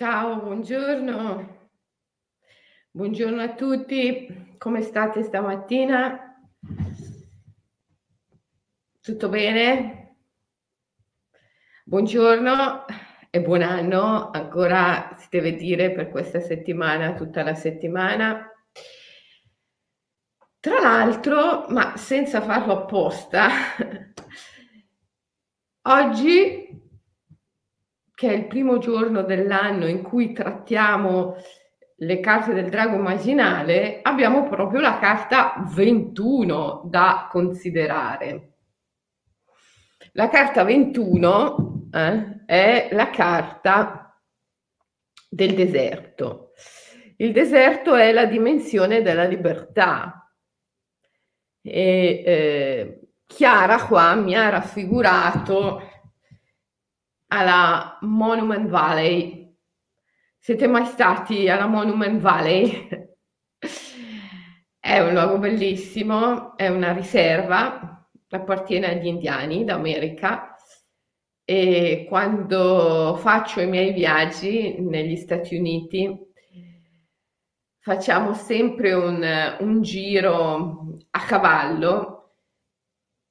Ciao, buongiorno. Buongiorno a tutti, come state stamattina? Tutto bene? Buongiorno e buon anno, ancora si deve dire per questa settimana, tutta la settimana. Tra l'altro, ma senza farlo apposta, oggi che è il primo giorno dell'anno in cui trattiamo le carte del drago immaginale, abbiamo proprio la carta 21 da considerare. La carta 21 eh, è la carta del deserto. Il deserto è la dimensione della libertà. E eh, Chiara qua mi ha raffigurato alla Monument Valley. Siete mai stati alla Monument Valley? è un luogo bellissimo, è una riserva, appartiene agli indiani d'America e quando faccio i miei viaggi negli Stati Uniti facciamo sempre un, un giro a cavallo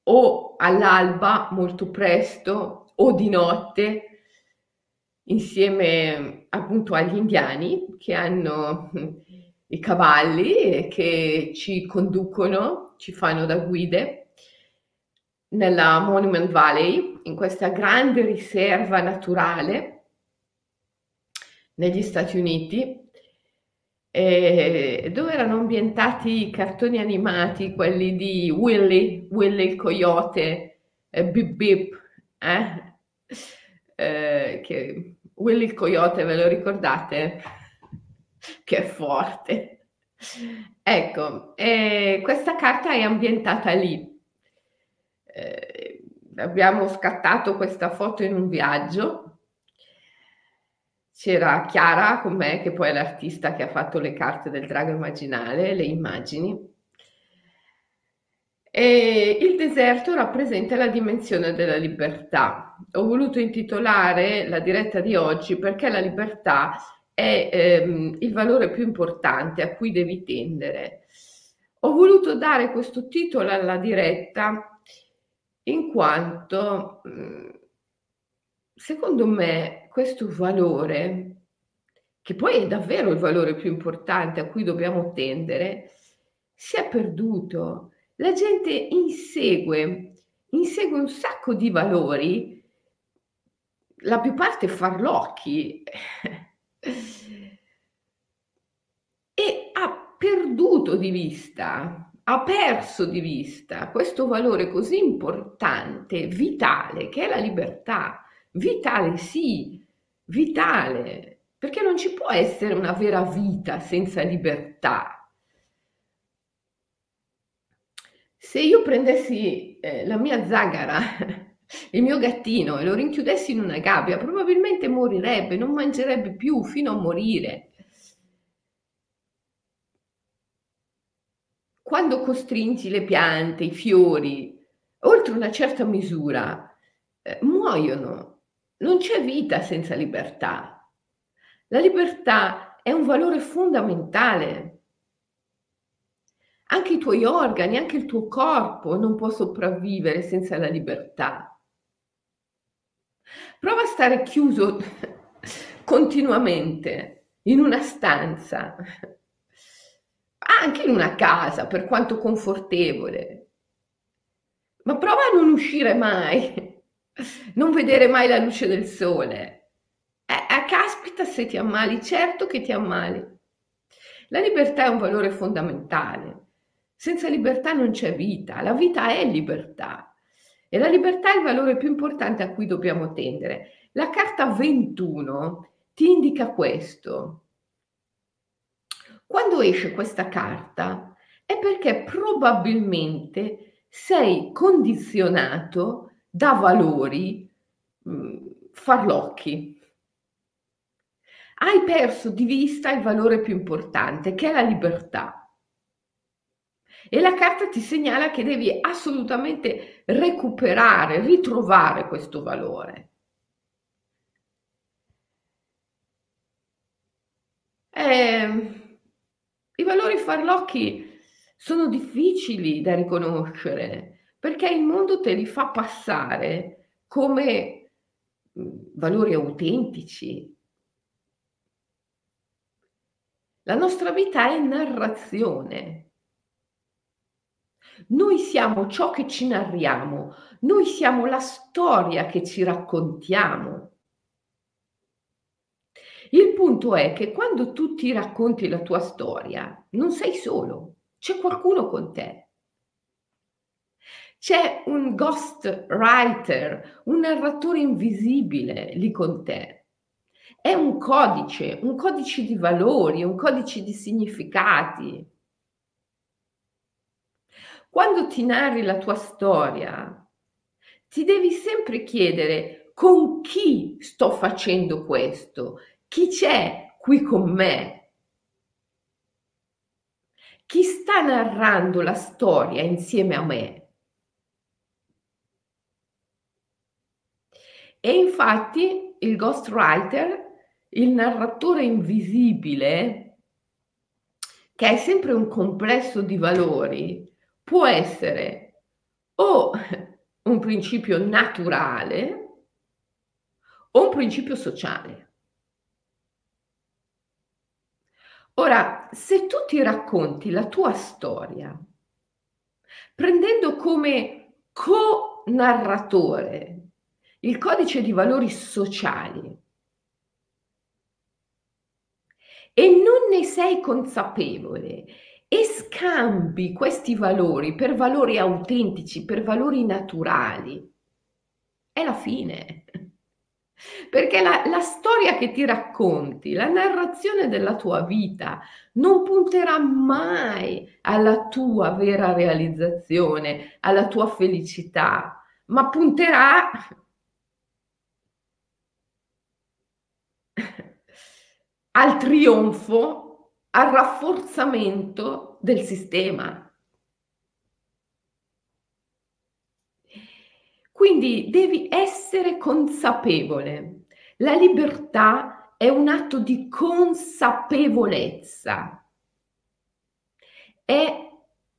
o all'alba molto presto o di notte insieme appunto agli indiani che hanno i cavalli e che ci conducono, ci fanno da guide nella Monument Valley, in questa grande riserva naturale negli Stati Uniti, eh, dove erano ambientati i cartoni animati, quelli di Willy, Willy il coyote, eh, Bip Bip, eh? Eh, che Willy il coyote, ve lo ricordate? Che è forte. Ecco, eh, questa carta è ambientata lì. Eh, abbiamo scattato questa foto in un viaggio. C'era Chiara con me, che poi è l'artista che ha fatto le carte del drago immaginale, le immagini. E il deserto rappresenta la dimensione della libertà. Ho voluto intitolare la diretta di oggi perché la libertà è ehm, il valore più importante a cui devi tendere. Ho voluto dare questo titolo alla diretta in quanto, mm, secondo me, questo valore, che poi è davvero il valore più importante a cui dobbiamo tendere, si è perduto la gente insegue, insegue un sacco di valori, la più parte farlocchi, e ha perduto di vista, ha perso di vista questo valore così importante, vitale, che è la libertà. Vitale sì, vitale, perché non ci può essere una vera vita senza libertà. Se io prendessi eh, la mia zagara, il mio gattino e lo rinchiudessi in una gabbia, probabilmente morirebbe, non mangerebbe più fino a morire. Quando costringi le piante, i fiori, oltre una certa misura, eh, muoiono. Non c'è vita senza libertà. La libertà è un valore fondamentale anche i tuoi organi, anche il tuo corpo non può sopravvivere senza la libertà. Prova a stare chiuso continuamente in una stanza, anche in una casa, per quanto confortevole. Ma prova a non uscire mai, non vedere mai la luce del sole. Eh, eh, caspita se ti ammali, certo che ti ammali. La libertà è un valore fondamentale. Senza libertà non c'è vita, la vita è libertà e la libertà è il valore più importante a cui dobbiamo tendere. La carta 21 ti indica questo. Quando esce questa carta è perché probabilmente sei condizionato da valori mh, mm, farlocchi. Hai perso di vista il valore più importante, che è la libertà. E la carta ti segnala che devi assolutamente recuperare, ritrovare questo valore. Eh, I valori farlocchi sono difficili da riconoscere perché il mondo te li fa passare come valori autentici. La nostra vita è narrazione. Noi siamo ciò che ci narriamo, noi siamo la storia che ci raccontiamo. Il punto è che quando tu ti racconti la tua storia, non sei solo, c'è qualcuno con te. C'è un ghost writer, un narratore invisibile lì con te. È un codice, un codice di valori, un codice di significati. Quando ti narri la tua storia, ti devi sempre chiedere con chi sto facendo questo, chi c'è qui con me, chi sta narrando la storia insieme a me. E infatti il ghostwriter, il narratore invisibile, che è sempre un complesso di valori, può essere o un principio naturale o un principio sociale. Ora, se tu ti racconti la tua storia prendendo come co-narratore il codice di valori sociali e non ne sei consapevole e scambi questi valori per valori autentici, per valori naturali, è la fine. Perché la, la, storia che ti racconti, la narrazione della tua vita non punterà mai alla tua vera realizzazione, alla tua felicità, ma punterà al trionfo al rafforzamento del sistema. Quindi devi essere consapevole. La libertà è un atto di consapevolezza. È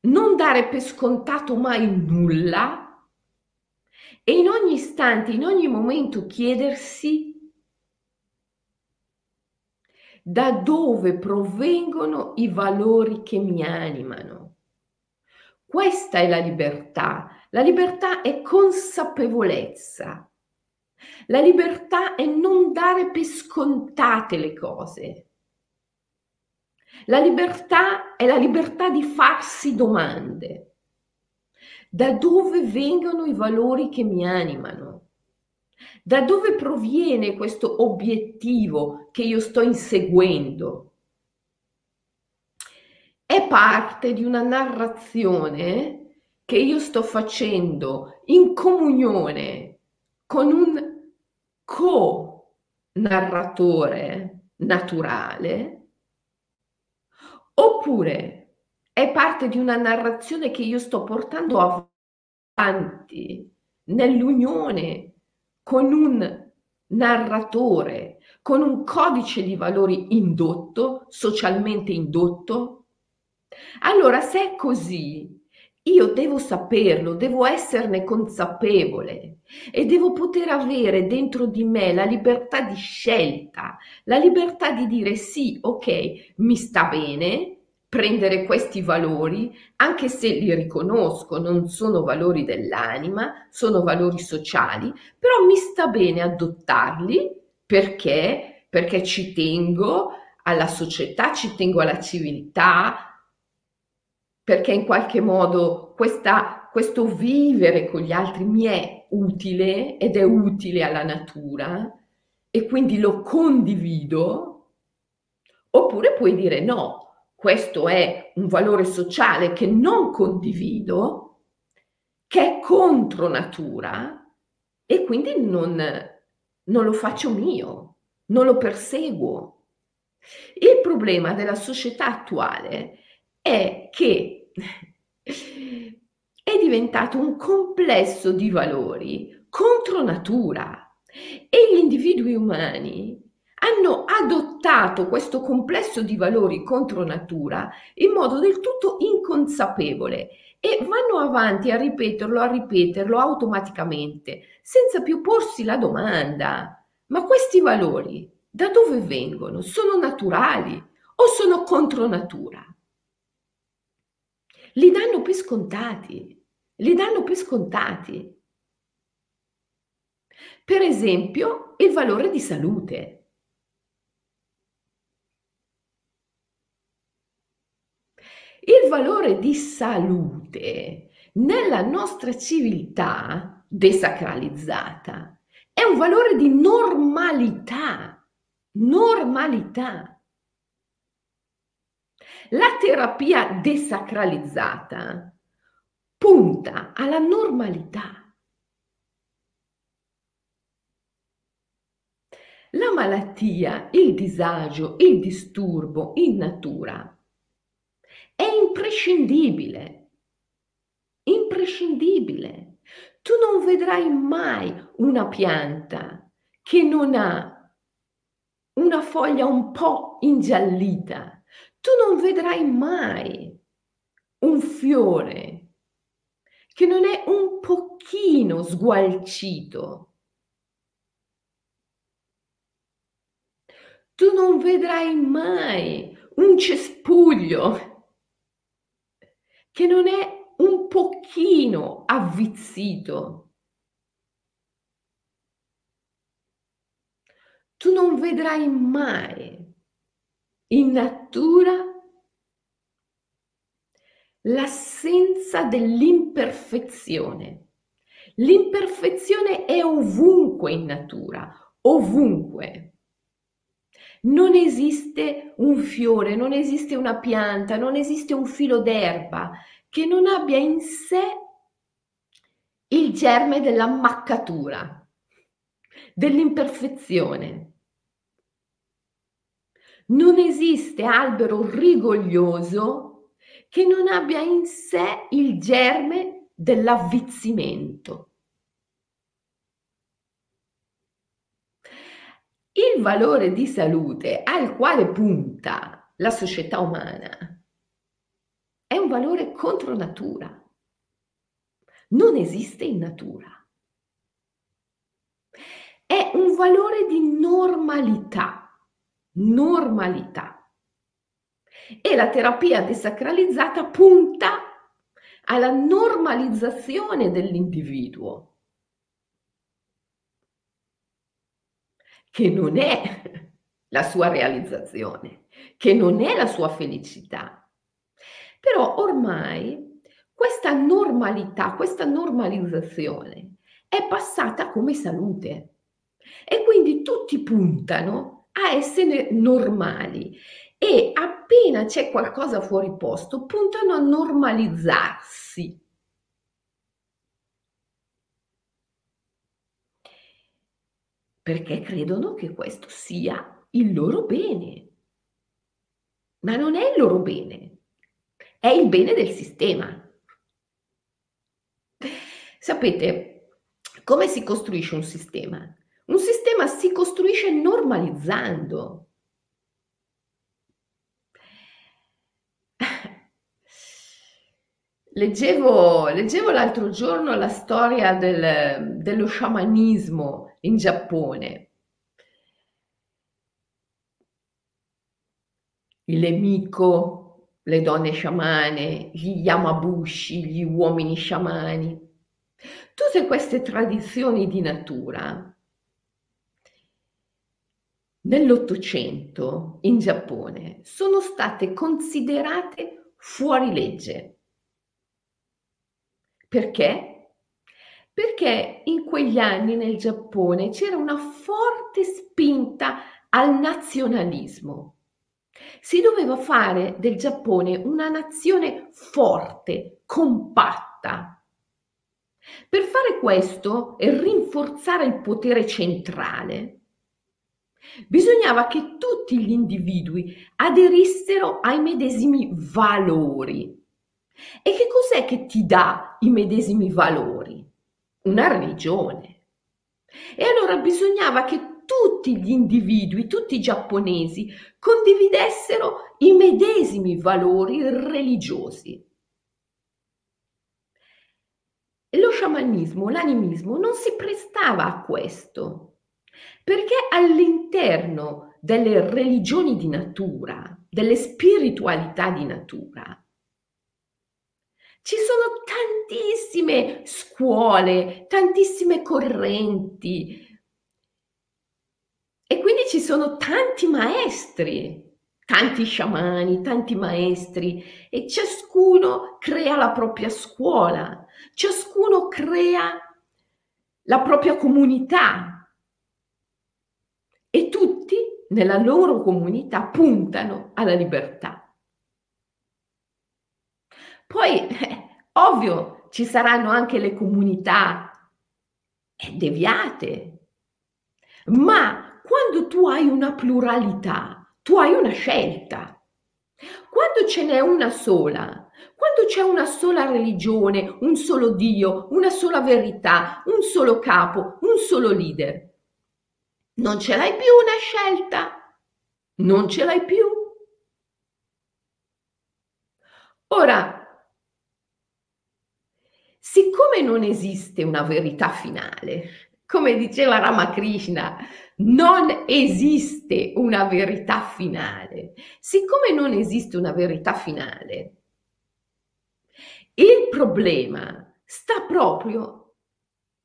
non dare per scontato mai nulla e in ogni istante, in ogni momento chiedersi da dove provengono i valori che mi animano. Questa è la libertà. La libertà è consapevolezza. La libertà è non dare per scontate le cose. La libertà è la libertà di farsi domande. Da dove vengono i valori che mi animano? Da dove proviene questo obiettivo che io sto inseguendo? È parte di una narrazione che io sto facendo in comunione con un co-narratore naturale oppure è parte di una narrazione che io sto portando avanti nell'unione con un narratore, con un codice di valori indotto, socialmente indotto? Allora, se è così, io devo saperlo, devo esserne consapevole e devo poter avere dentro di me la libertà di scelta, la libertà di dire sì, ok, mi sta bene, prendere questi valori, anche se li riconosco, non sono valori dell'anima, sono valori sociali, però mi sta bene adottarli perché, perché ci tengo alla società, ci tengo alla civiltà, perché in qualche modo questa, questo vivere con gli altri mi è utile ed è utile alla natura e quindi lo condivido, oppure puoi dire no, questo è un valore sociale che non condivido, che è contro natura e quindi non, non lo faccio mio, non lo perseguo. Il problema della società attuale è che è diventato un complesso di valori contro natura e gli individui umani hanno adottato questo complesso di valori contro natura in modo del tutto inconsapevole e vanno avanti a ripeterlo, a ripeterlo automaticamente, senza più porsi la domanda, ma questi valori da dove vengono? Sono naturali o sono contro natura? Li danno per scontati, li danno per scontati. Per esempio, il valore di salute. Il valore di salute nella nostra civiltà desacralizzata è un valore di normalità, normalità. La terapia desacralizzata punta alla normalità. La malattia, il disagio, il disturbo in natura è imprescindibile, imprescindibile. Tu non vedrai mai una pianta che non ha una foglia un po' ingiallita. Tu non vedrai mai un fiore che non è un pochino sgualcito. Tu non vedrai mai un cespuglio che non è un pochino avvizzito. Tu non vedrai mai in natura l'assenza dell'imperfezione. L'imperfezione è ovunque in natura, ovunque. Non esiste un fiore, non esiste una pianta, non esiste un filo d'erba che non abbia in sé il germe dell'ammaccatura, dell'imperfezione. Non esiste albero rigoglioso che non abbia in sé il germe dell'avvizzimento. Il valore di salute al quale punta la società umana è un valore contro natura. Non esiste in natura. È un valore di normalità. Normalità. E la terapia desacralizzata punta alla normalizzazione dell'individuo che non è la sua realizzazione, che non è la sua felicità. Però ormai questa normalità, questa normalizzazione è passata come salute. E quindi tutti puntano a essere normali. E appena c'è qualcosa fuori posto puntano a normalizzarsi perché credono che questo sia il loro bene. Ma non è il loro bene, è il bene del sistema. Sapete come si costruisce un sistema? Un sistema si costruisce normalizzando. Leggevo, leggevo l'altro giorno la storia del, dello sciamanismo in Giappone. Il Miko, le donne sciamane, gli Yamabushi, gli uomini sciamani. Tutte queste tradizioni di natura nell'Ottocento in Giappone sono state considerate fuori legge. Perché? Perché in quegli anni nel Giappone c'era una forte spinta al nazionalismo. Si doveva fare del Giappone una nazione forte, compatta. Per fare questo e rinforzare il potere centrale, bisognava che tutti gli individui aderissero ai medesimi valori. E che cos'è che ti dà i medesimi valori? Una religione. E allora bisognava che tutti gli individui, tutti i giapponesi, condividessero i medesimi valori religiosi. Lo sciamanismo, l'animismo non si prestava a questo, perché all'interno delle religioni di natura, delle spiritualità di natura, ci sono tantissime scuole, tantissime correnti e quindi ci sono tanti maestri, tanti sciamani, tanti maestri e ciascuno crea la propria scuola, ciascuno crea la propria comunità e tutti nella loro comunità puntano alla libertà. Poi, ovvio, ci saranno anche le comunità eh, deviate, ma quando tu hai una pluralità, tu hai una scelta. Quando ce n'è una sola, quando c'è una sola religione, un solo Dio, una sola verità, un solo capo, un solo leader, non ce l'hai più una scelta, non ce l'hai più. Ora, Siccome non esiste una verità finale, come diceva Ramakrishna, non esiste una verità finale. Siccome non esiste una verità finale, il problema sta proprio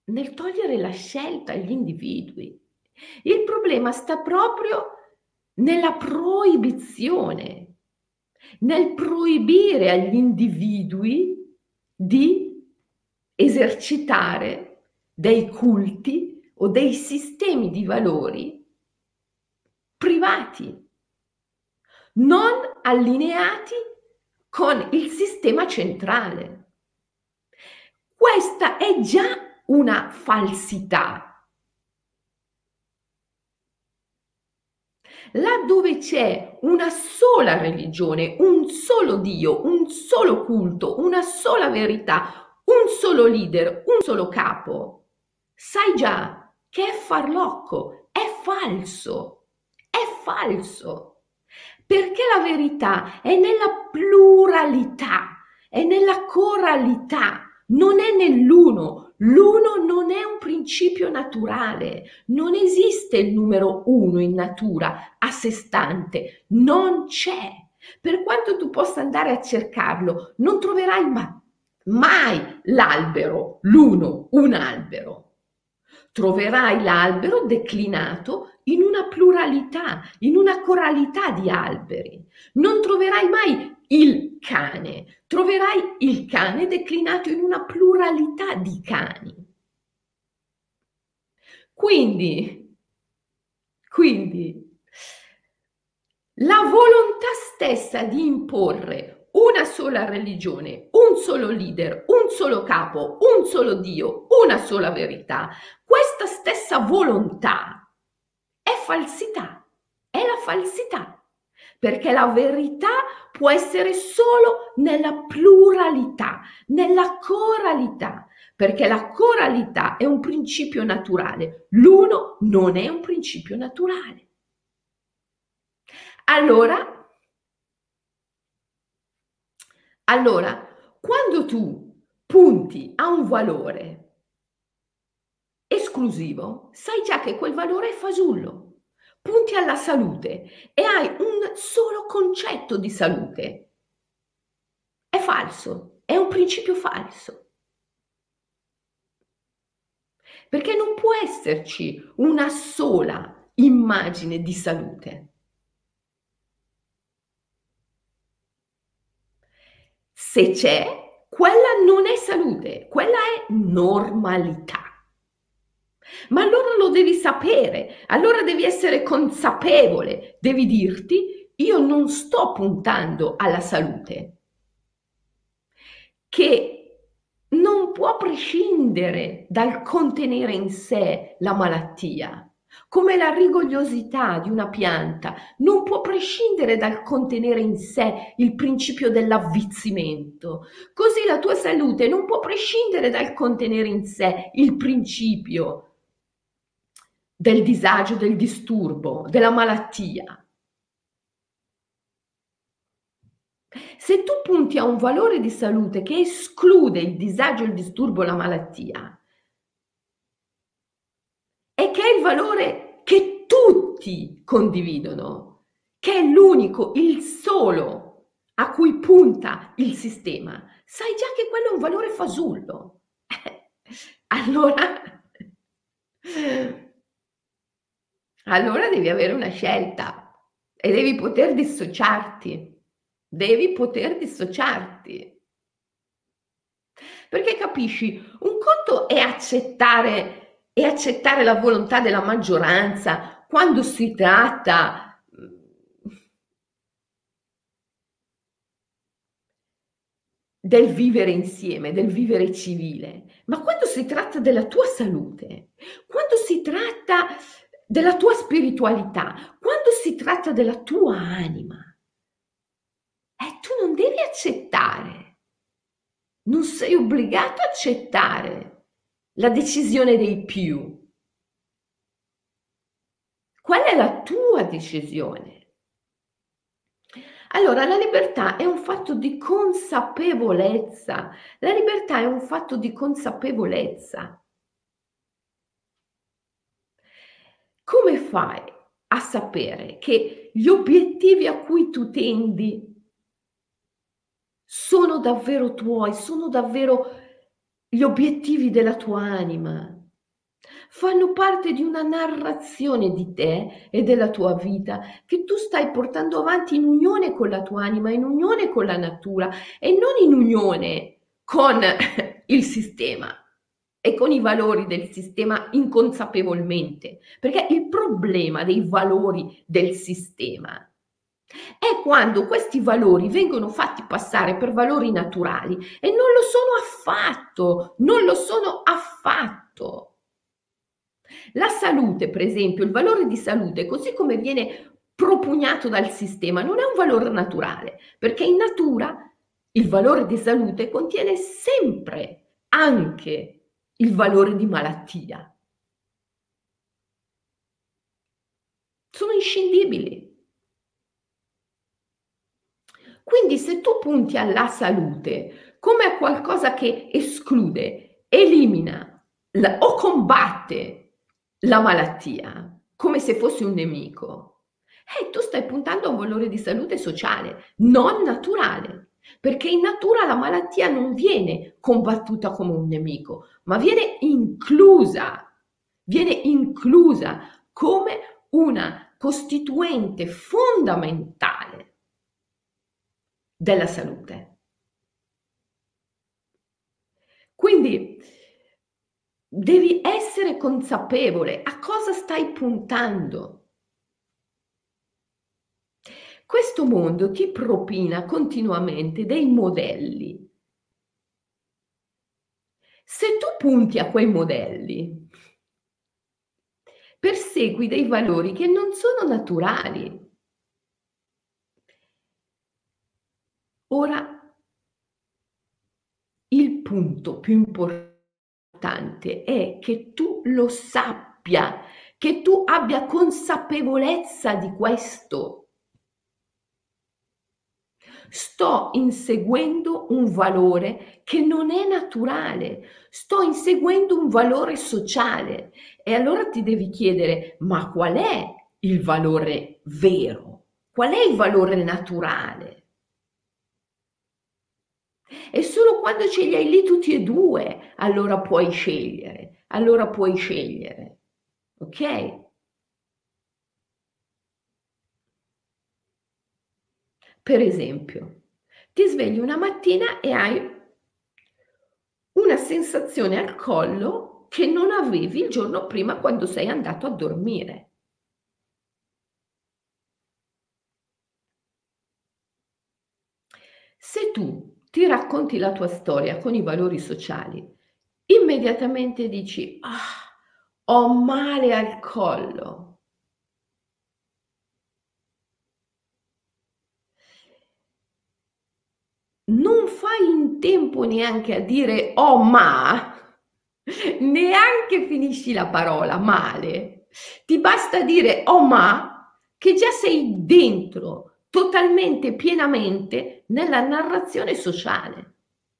nel togliere la scelta agli individui. Il problema sta proprio nella proibizione, nel proibire agli individui di esercitare dei culti o dei sistemi di valori privati, non allineati con il sistema centrale. Questa è già una falsità. Laddove c'è una sola religione, un solo Dio, un solo culto, una sola verità, un solo leader, un solo capo, sai già che è farlocco, è falso, è falso. Perché la verità è nella pluralità, è nella coralità, non è nell'uno. L'uno non è un principio naturale, non esiste il numero uno in natura a sé stante, non c'è. Per quanto tu possa andare a cercarlo, non troverai mai mai l'albero, l'uno, un albero. Troverai l'albero declinato in una pluralità, in una coralità di alberi. Non troverai mai il cane, troverai il cane declinato in una pluralità di cani. Quindi, quindi, la volontà stessa di imporre una sola religione, un solo leader, un solo capo, un solo Dio, una sola verità, questa stessa volontà è falsità, è la falsità, perché la verità può essere solo nella pluralità, nella coralità, perché la coralità è un principio naturale, l'uno non è un principio naturale. Allora, allora, quando tu punti a un valore esclusivo, sai già che quel valore è fasullo. Punti alla salute e hai un solo concetto di salute. È falso, è un principio falso. Perché non può esserci una sola immagine di salute. Se c'è, quella non è salute, quella è normalità. Ma allora lo devi sapere, allora devi essere consapevole, devi dirti io non sto puntando alla salute, che non può prescindere dal contenere in sé la malattia come la rigogliosità di una pianta non può prescindere dal contenere in sé il principio dell'avvizzimento, così la tua salute non può prescindere dal contenere in sé il principio del disagio, del disturbo, della malattia. Se tu punti a un valore di salute che esclude il disagio, il disturbo, la malattia, e che è il valore che tutti condividono, che è l'unico, il solo a cui punta il sistema, sai già che quello è un valore fasullo. allora, allora devi avere una scelta e devi poter dissociarti. Devi poter dissociarti. Perché capisci, un conto è accettare, è accettare la volontà della maggioranza quando si tratta del vivere insieme, del vivere civile, ma quando si tratta della tua salute, quando si tratta della tua spiritualità, quando si tratta della tua anima, eh, tu non devi accettare, non sei obbligato a accettare la decisione dei più. Qual è la tua decisione? Allora, la libertà è un fatto di consapevolezza. La libertà è un fatto di consapevolezza. Come fai a sapere che gli obiettivi a cui tu tendi sono davvero tuoi, sono davvero gli obiettivi della tua anima? fanno parte di una narrazione di te e della tua vita che tu stai portando avanti in unione con la tua anima, in unione con la natura e non in unione con il sistema e con i valori del sistema inconsapevolmente, perché il problema dei valori del sistema è quando questi valori vengono fatti passare per valori naturali e non lo sono affatto, non lo sono affatto. La salute, per esempio, il valore di salute, così come viene propugnato dal sistema, non è un valore naturale, perché in natura il valore di salute contiene sempre anche il valore di malattia. Sono inscindibili. Quindi se tu punti alla salute come a qualcosa che esclude, elimina la, o combatte la malattia come se fosse un nemico, eh, tu stai puntando a un valore di salute sociale, non naturale, perché in natura la malattia non viene combattuta come un nemico, ma viene inclusa, viene inclusa come una costituente fondamentale della salute. Quindi devi essere consapevole a cosa stai puntando. Questo mondo ti propina continuamente dei modelli. Se tu punti a quei modelli, persegui dei valori che non sono naturali. Ora, il punto più importante è che tu lo sappia, che tu abbia consapevolezza di questo. Sto inseguendo un valore che non è naturale, sto inseguendo un valore sociale e allora ti devi chiedere, ma qual è il valore vero? Qual è il valore naturale? E solo quando ce li hai lì tutti e due, allora puoi scegliere, allora puoi scegliere. Ok? Per esempio, ti svegli una mattina e hai una sensazione al collo che non avevi il giorno prima quando sei andato a dormire. Se tu ti racconti la tua storia con i valori sociali, immediatamente dici, ah, ho male al collo. Non fai in tempo neanche a dire oh ma, neanche finisci la parola male Ti basta dire oh ma che già sei dentro totalmente, pienamente nella narrazione sociale,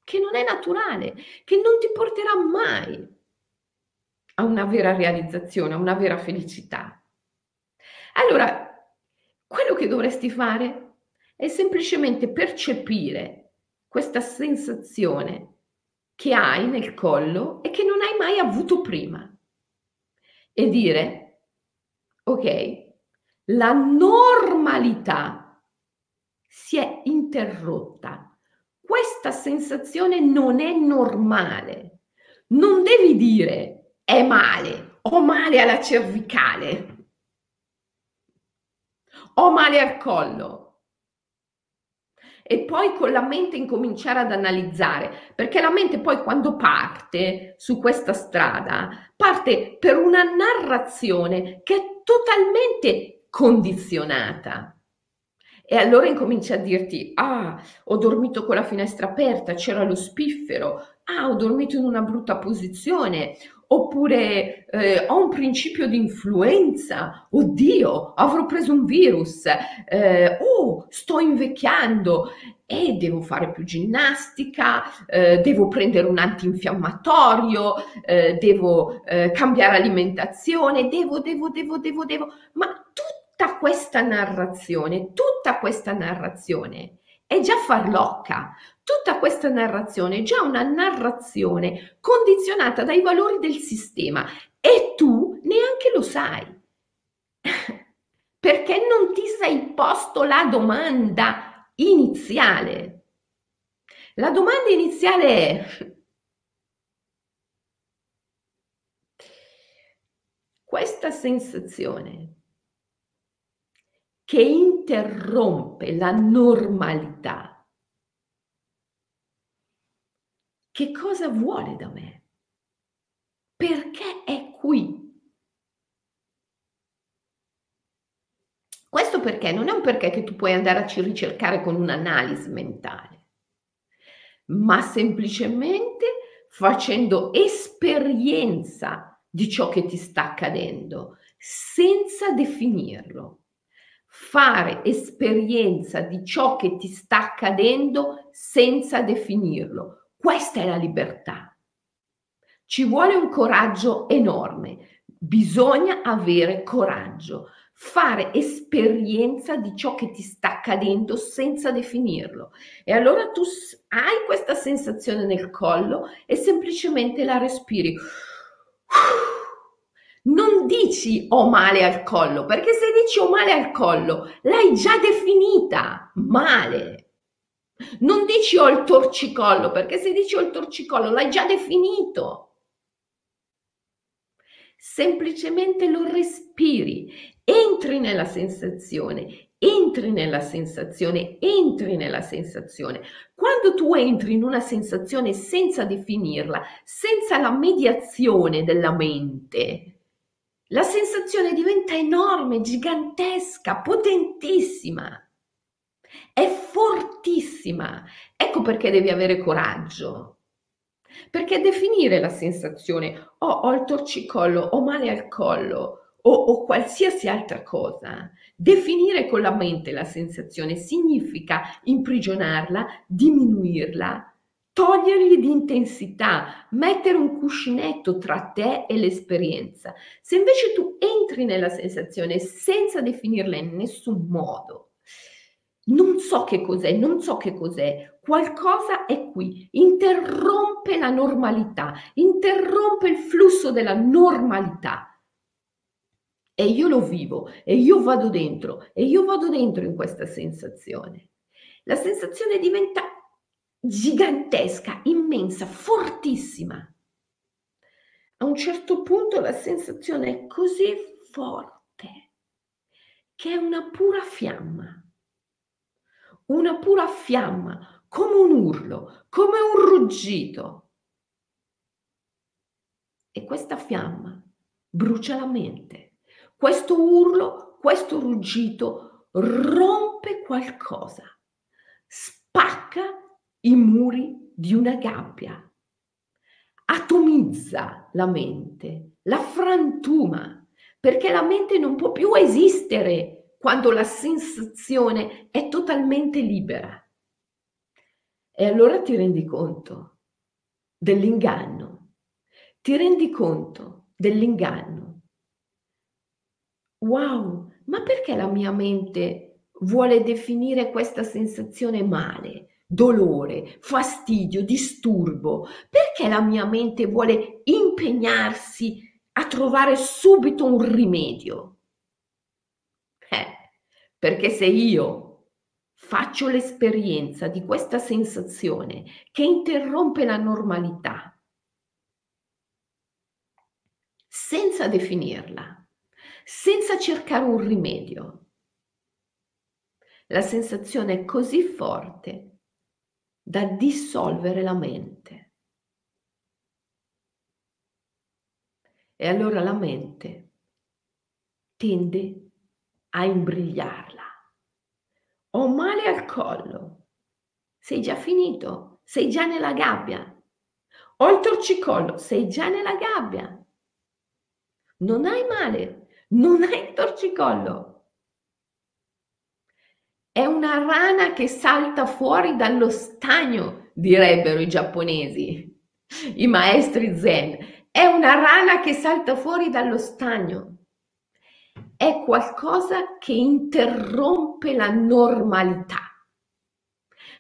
che non è naturale, che non ti porterà mai a una vera realizzazione, a una vera felicità. Allora, quello che dovresti fare è semplicemente percepire questa sensazione che hai nel collo e che non hai mai avuto prima e dire, ok, la normalità si è interrotta. Questa sensazione non è normale. Non devi dire è male, ho male alla cervicale, ho male al collo. E poi con la mente incominciare ad analizzare, perché la mente poi quando parte su questa strada, parte per una narrazione che è totalmente condizionata. E allora incomincia a dirti, ah, ho dormito con la finestra aperta, c'era lo spiffero, ah, ho dormito in una brutta posizione, oppure eh, ho un principio di influenza, oddio, avrò preso un virus, eh, oh, sto invecchiando. E devo fare più ginnastica, eh, devo prendere un antinfiammatorio, eh, devo eh, cambiare alimentazione, devo, devo, devo, devo, devo, ma tutta questa narrazione, tutta questa narrazione è già farlocca. Tutta questa narrazione è già una narrazione condizionata dai valori del sistema e tu neanche lo sai. Perché non ti sei posto la domanda iniziale. La domanda iniziale è questa sensazione che interrompe la normalità. Che cosa vuole da me? Perché è qui? Questo perché non è un perché che tu puoi andare a ricercare con un'analisi mentale, ma semplicemente facendo esperienza di ciò che ti sta accadendo senza definirlo fare esperienza di ciò che ti sta accadendo senza definirlo. Questa è la libertà. Ci vuole un coraggio enorme, bisogna avere coraggio, fare esperienza di ciò che ti sta accadendo senza definirlo. E allora tu hai questa sensazione nel collo e semplicemente la respiri non dici ho male al collo, perché se dici ho male al collo, l'hai già definita male. Non dici ho il torcicollo, perché se dici ho il torcicollo, l'hai già definito. Semplicemente lo respiri, entri nella sensazione, entri nella sensazione, entri nella sensazione. Quando tu entri in una sensazione senza definirla, senza la mediazione della mente, la sensazione diventa enorme, gigantesca, potentissima. È fortissima. Ecco perché devi avere coraggio. Perché definire la sensazione, oh, ho il torcicollo, ho male al collo, o, o qualsiasi altra cosa, definire con la mente la sensazione significa imprigionarla, diminuirla, togliergli di intensità, mettere un cuscinetto tra te e l'esperienza. Se invece tu entri nella sensazione senza definirla in nessun modo, non so che cos'è, non so che cos'è, qualcosa è qui, interrompe la normalità, interrompe il flusso della normalità. E io lo vivo, e io vado dentro, e io vado dentro in questa sensazione. La sensazione diventa gigantesca, immensa, fortissima. A un certo punto la sensazione è così forte che è una pura fiamma, una pura fiamma, come un urlo, come un ruggito. E questa fiamma brucia la mente. Questo urlo, questo ruggito rompe qualcosa, spacca i muri di una gabbia, atomizza la mente, la frantuma, perché la mente non può più esistere quando la sensazione è totalmente libera. E allora ti rendi conto dell'inganno, ti rendi conto dell'inganno. Wow, ma perché la mia mente vuole definire questa sensazione male? Dolore, fastidio, disturbo, perché la mia mente vuole impegnarsi a trovare subito un rimedio? Eh, perché se io faccio l'esperienza di questa sensazione che interrompe la normalità, senza definirla, senza cercare un rimedio, la sensazione è così forte da dissolvere la mente. E allora la mente tende a imbrigliarla. Ho male al collo. Sei già finito, sei già nella gabbia. Ho il torcicollo, sei già nella gabbia. Non hai male, non hai il torcicollo. È una rana che salta fuori dallo stagno, direbbero i giapponesi, i maestri zen. È una rana che salta fuori dallo stagno. È qualcosa che interrompe la normalità.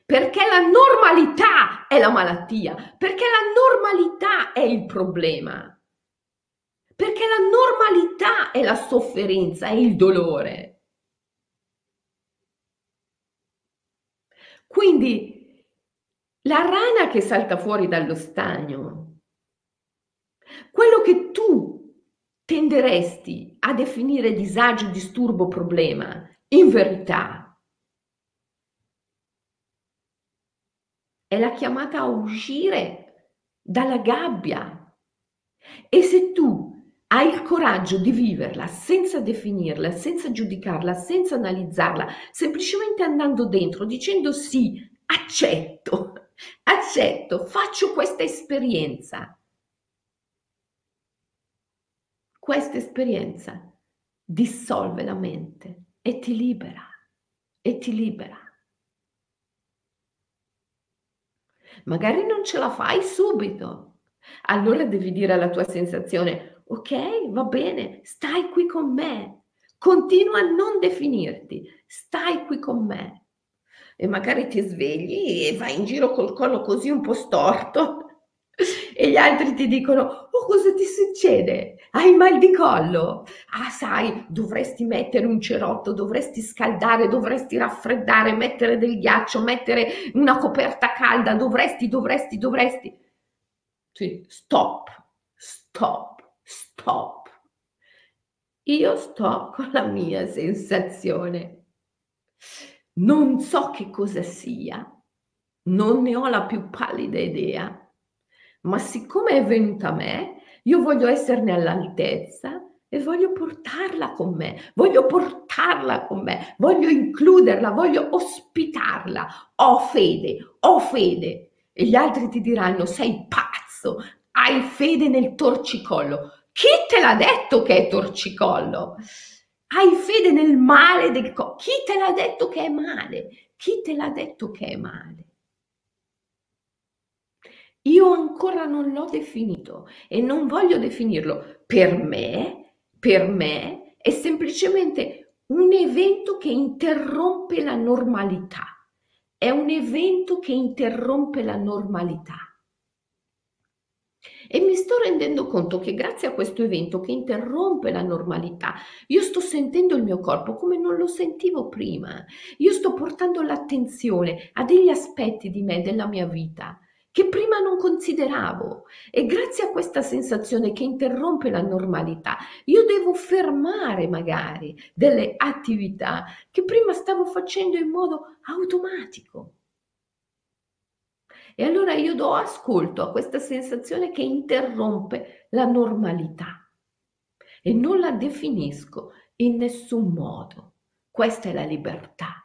Perché la normalità è la malattia, perché la normalità è il problema, perché la normalità è la sofferenza, è il dolore. Quindi la rana che salta fuori dallo stagno, quello che tu tenderesti a definire disagio, disturbo, problema, in verità è la chiamata a uscire dalla gabbia. E se tu hai il coraggio di viverla senza definirla, senza giudicarla, senza analizzarla, semplicemente andando dentro, dicendo sì, accetto, accetto, faccio questa esperienza. Questa esperienza dissolve la mente e ti libera, e ti libera. Magari non ce la fai subito, allora devi dire alla tua sensazione, ok, va bene, stai qui con me, continua a non definirti, stai qui con me. E magari ti svegli e vai in giro col collo così un po' storto e gli altri ti dicono, oh cosa ti succede? Hai mal di collo? Ah sai, dovresti mettere un cerotto, dovresti scaldare, dovresti raffreddare, mettere del ghiaccio, mettere una coperta calda, dovresti, dovresti, dovresti. Sì, stop, stop stop. Io sto con la mia sensazione. Non so che cosa sia, non ne ho la più pallida idea, ma siccome è venuta a me, io voglio esserne all'altezza e voglio portarla con me, voglio portarla con me, voglio includerla, voglio ospitarla. Ho fede, ho fede. E gli altri ti diranno sei pazzo, hai fede nel torcicollo. Chi te l'ha detto che è torcicollo? Hai fede nel male del co- Chi te l'ha detto che è male? Chi te l'ha detto che è male? Io ancora non l'ho definito e non voglio definirlo. Per me, per me è semplicemente un evento che interrompe la normalità. È un evento che interrompe la normalità. E mi sto rendendo conto che grazie a questo evento che interrompe la normalità, io sto sentendo il mio corpo come non lo sentivo prima. Io sto portando l'attenzione a degli aspetti di me, della mia vita, che prima non consideravo. E grazie a questa sensazione che interrompe la normalità, io devo fermare magari delle attività che prima stavo facendo in modo automatico. E allora io do ascolto a questa sensazione che interrompe la normalità e non la definisco in nessun modo. Questa è la libertà.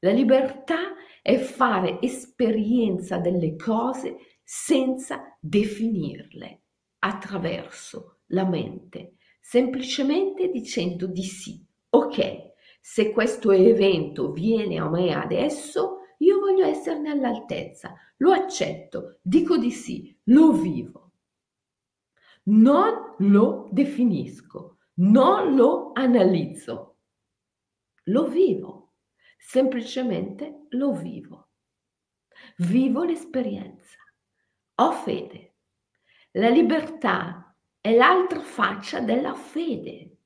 La libertà è fare esperienza delle cose senza definirle attraverso la mente, semplicemente dicendo di sì. Ok, se questo evento viene a me adesso, io voglio esserne all'altezza, lo accetto, dico di sì, lo vivo. Non lo definisco, non lo analizzo, lo vivo, semplicemente lo vivo. Vivo l'esperienza, ho fede. La libertà è l'altra faccia della fede.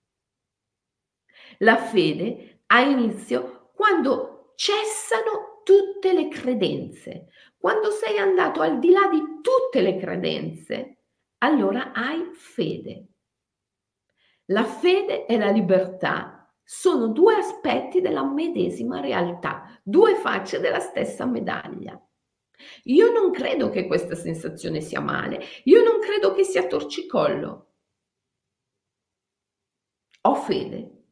La fede ha inizio quando cessano tutte le credenze. Quando sei andato al di là di tutte le credenze, allora hai fede. La fede e la libertà sono due aspetti della medesima realtà, due facce della stessa medaglia. Io non credo che questa sensazione sia male, io non credo che sia torcicollo. Ho fede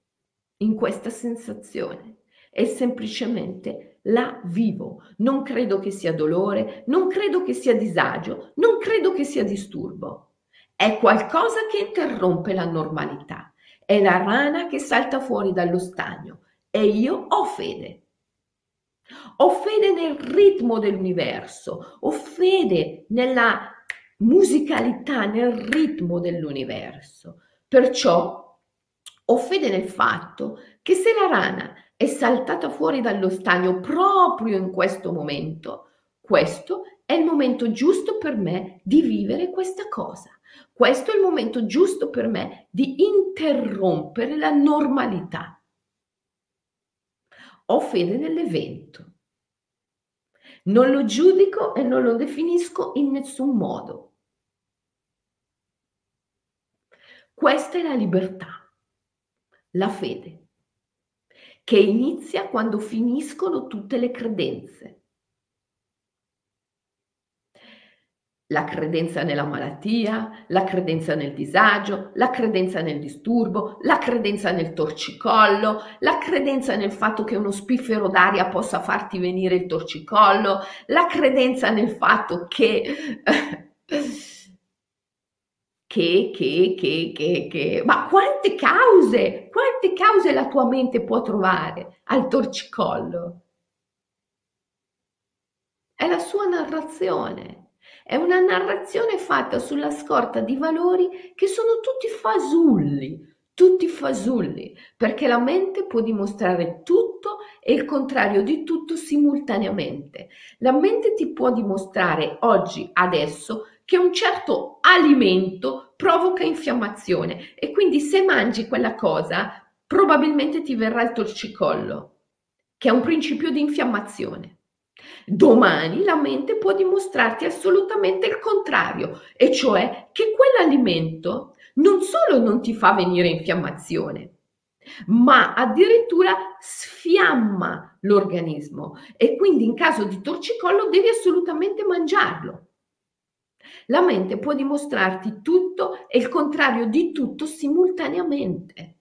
in questa sensazione e semplicemente la vivo. Non credo che sia dolore, non credo che sia disagio, non credo che sia disturbo. È qualcosa che interrompe la normalità. È la rana che salta fuori dallo stagno e io ho fede. Ho fede nel ritmo dell'universo, ho fede nella musicalità, nel ritmo dell'universo. Perciò ho fede nel fatto che se la rana è saltata fuori dallo stagno proprio in questo momento, questo è il momento giusto per me di vivere questa cosa. Questo è il momento giusto per me di interrompere la normalità. Ho fede nell'evento. Non lo giudico e non lo definisco in nessun modo. Questa è la libertà la fede, che inizia quando finiscono tutte le credenze. La credenza nella malattia, la credenza nel disagio, la credenza nel disturbo, la credenza nel torcicollo, la credenza nel fatto che uno spiffero d'aria possa farti venire il torcicollo, la credenza nel fatto che che, che, che, che, che, ma quante cause, quante cause la tua mente può trovare al torcicollo? È la sua narrazione, è una narrazione fatta sulla scorta di valori che sono tutti fasulli, tutti fasulli, perché la mente può dimostrare tutto e il contrario di tutto simultaneamente. La mente ti può dimostrare oggi, adesso, che un certo alimento provoca infiammazione e quindi se mangi quella cosa probabilmente ti verrà il torcicollo, che è un principio di infiammazione. Domani la mente può dimostrarti assolutamente il contrario, e cioè che quell'alimento non solo non ti fa venire infiammazione, ma addirittura sfiamma l'organismo e quindi in caso di torcicollo devi assolutamente mangiarlo. La mente può dimostrarti tutto e il contrario di tutto simultaneamente.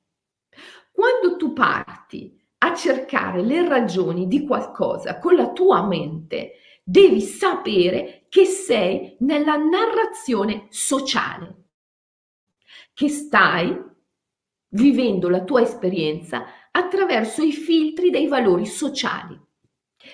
Quando tu parti a cercare le ragioni di qualcosa con la tua mente, devi sapere che sei nella narrazione sociale, che stai vivendo la tua esperienza attraverso i filtri dei valori sociali.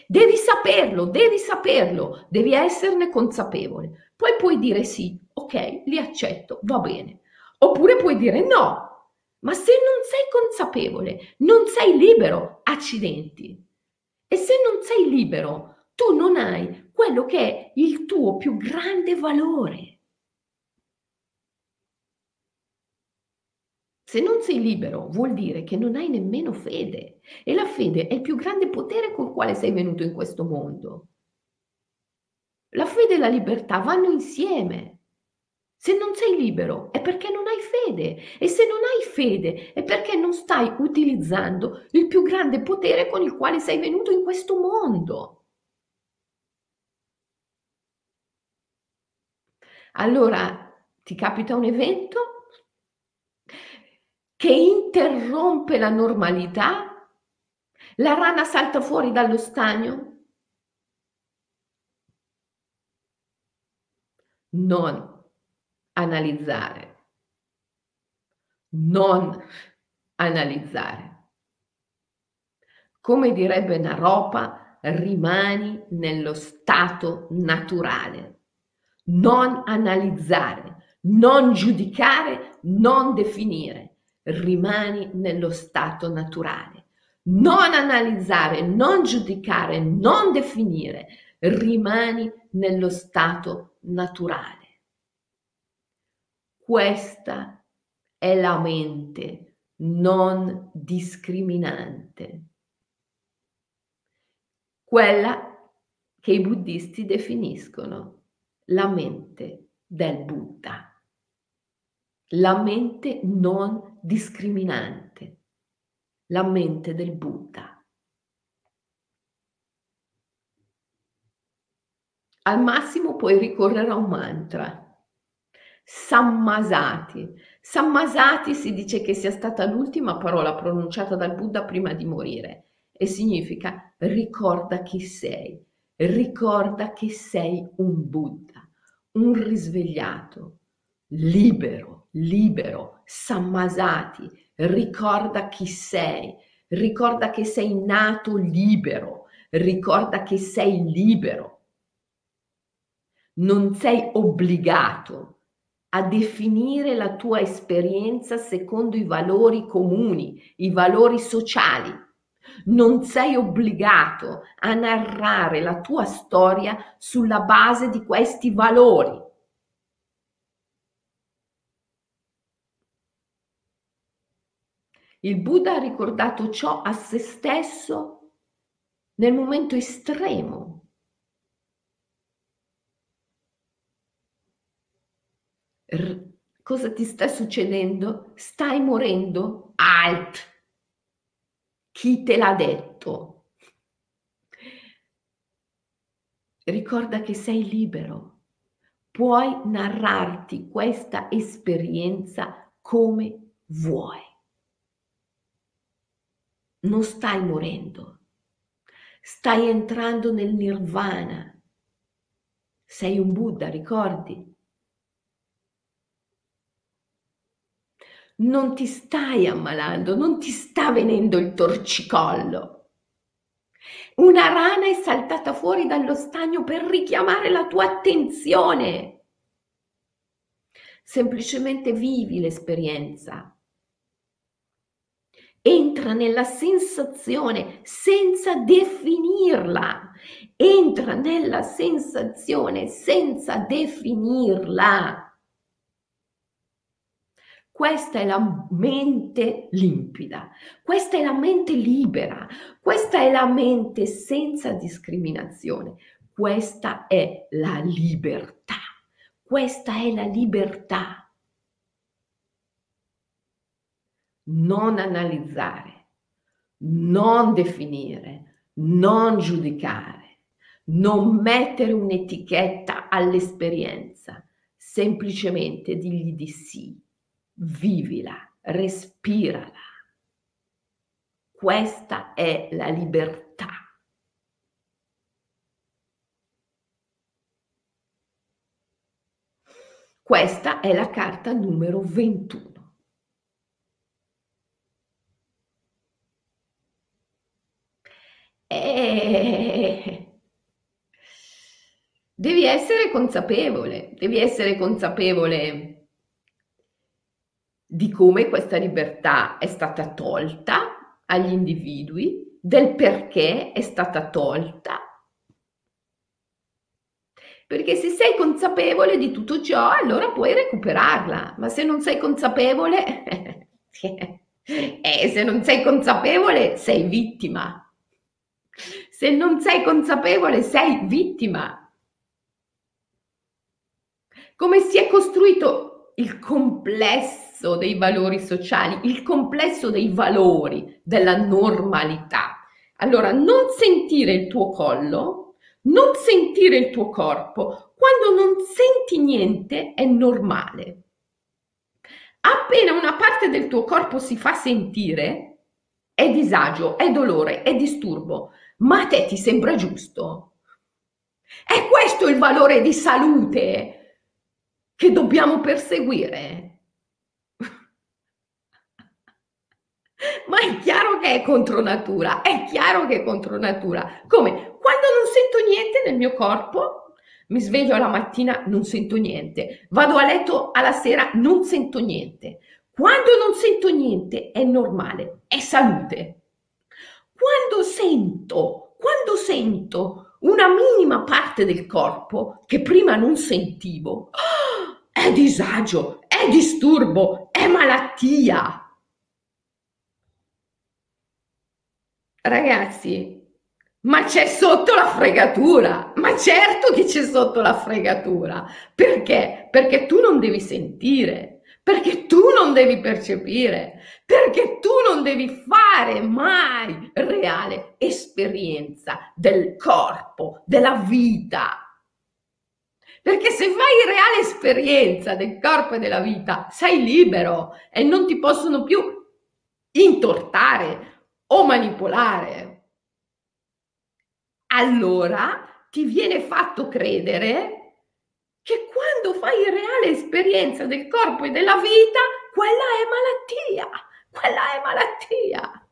Devi saperlo, devi saperlo, devi esserne consapevole. Poi puoi dire sì, ok, li accetto, va bene. Oppure puoi dire no, ma se non sei consapevole, non sei libero, accidenti. E se non sei libero, tu non hai quello che è il tuo più grande valore. Se non sei libero vuol dire che non hai nemmeno fede e la fede è il più grande potere col quale sei venuto in questo mondo. La fede e la libertà vanno insieme. Se non sei libero è perché non hai fede e se non hai fede è perché non stai utilizzando il più grande potere con il quale sei venuto in questo mondo. Allora ti capita un evento che interrompe la normalità? La rana salta fuori dallo stagno? Non analizzare, non analizzare. Come direbbe Naropa, rimani nello stato naturale. Non analizzare, non giudicare, non definire. Rimani nello stato naturale. Non analizzare, non giudicare, non definire. Rimani nello stato naturale. Questa è la mente non discriminante, quella che i buddisti definiscono la mente del Buddha, la mente non discriminante, la mente del Buddha. Al massimo puoi ricorrere a un mantra. Sammasati. Sammasati si dice che sia stata l'ultima parola pronunciata dal Buddha prima di morire e significa ricorda chi sei, ricorda che sei un Buddha, un risvegliato, libero, libero, Sammasati, ricorda chi sei, ricorda che sei nato libero, ricorda che sei libero. Non sei obbligato a definire la tua esperienza secondo i valori comuni, i valori sociali. Non sei obbligato a narrare la tua storia sulla base di questi valori. Il Buddha ha ricordato ciò a se stesso nel momento estremo R- cosa ti sta succedendo? Stai morendo? Alt! Chi te l'ha detto? Ricorda che sei libero. Puoi narrarti questa esperienza come vuoi. Non stai morendo. Stai entrando nel nirvana. Sei un Buddha, ricordi? Non ti stai ammalando, non ti sta venendo il torcicollo. Una rana è saltata fuori dallo stagno per richiamare la tua attenzione. Semplicemente vivi l'esperienza. Entra nella sensazione senza definirla. Entra nella sensazione senza definirla. Questa è la mente limpida, questa è la mente libera, questa è la mente senza discriminazione, questa è la libertà, questa è la libertà. Non analizzare, non definire, non giudicare, non mettere un'etichetta all'esperienza, semplicemente digli di sì vivila, respirala. Questa è la libertà. Questa è la carta numero 21. E devi essere consapevole, devi essere consapevole di come questa libertà è stata tolta agli individui, del perché è stata tolta. Perché se sei consapevole di tutto ciò, allora puoi recuperarla, ma se non sei consapevole, eh, se non sei consapevole, sei vittima. Se non sei consapevole, sei vittima. Come si è costruito il complesso complesso dei valori sociali, il complesso dei valori della normalità. Allora, non sentire il tuo collo, non sentire il tuo corpo, quando non senti niente è normale. Appena una parte del tuo corpo si fa sentire, è disagio, è dolore, è disturbo, ma a te ti sembra giusto? È questo il valore di salute che dobbiamo perseguire? Ma è chiaro che è contro natura, è chiaro che è contro natura. Come? Quando non sento niente nel mio corpo, mi sveglio la mattina, non sento niente. Vado a letto alla sera, non sento niente. Quando non sento niente è normale, è salute. Quando sento, quando sento una minima parte del corpo che prima non sentivo, è disagio, è disturbo, è malattia. Ragazzi, ma c'è sotto la fregatura, ma certo che c'è sotto la fregatura. Perché? Perché tu non devi sentire, perché tu non devi percepire, perché tu non devi fare mai reale esperienza del corpo, della vita. Perché se fai reale esperienza del corpo e della vita, sei libero e non ti possono più intortare o manipolare. Allora ti viene fatto credere che quando fai reale esperienza del corpo e della vita, quella è malattia, quella è malattia.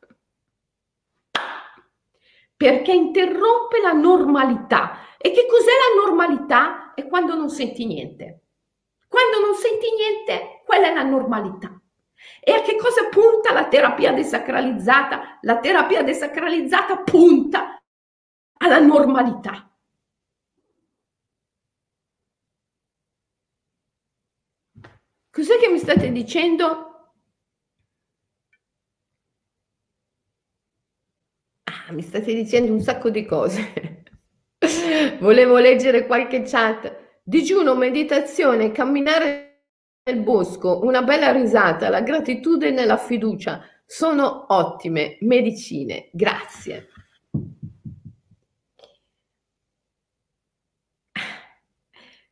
Perché interrompe la normalità. E che cos'è la normalità? È quando non senti niente. Quando non senti niente, quella è la normalità. E a che cosa punta la terapia desacralizzata? La terapia desacralizzata punta alla normalità. Cos'è che mi state dicendo? Ah, mi state dicendo un sacco di cose. Volevo leggere qualche chat. Digiuno, meditazione, camminare nel bosco, una bella risata, la gratitudine e la fiducia sono ottime medicine. Grazie.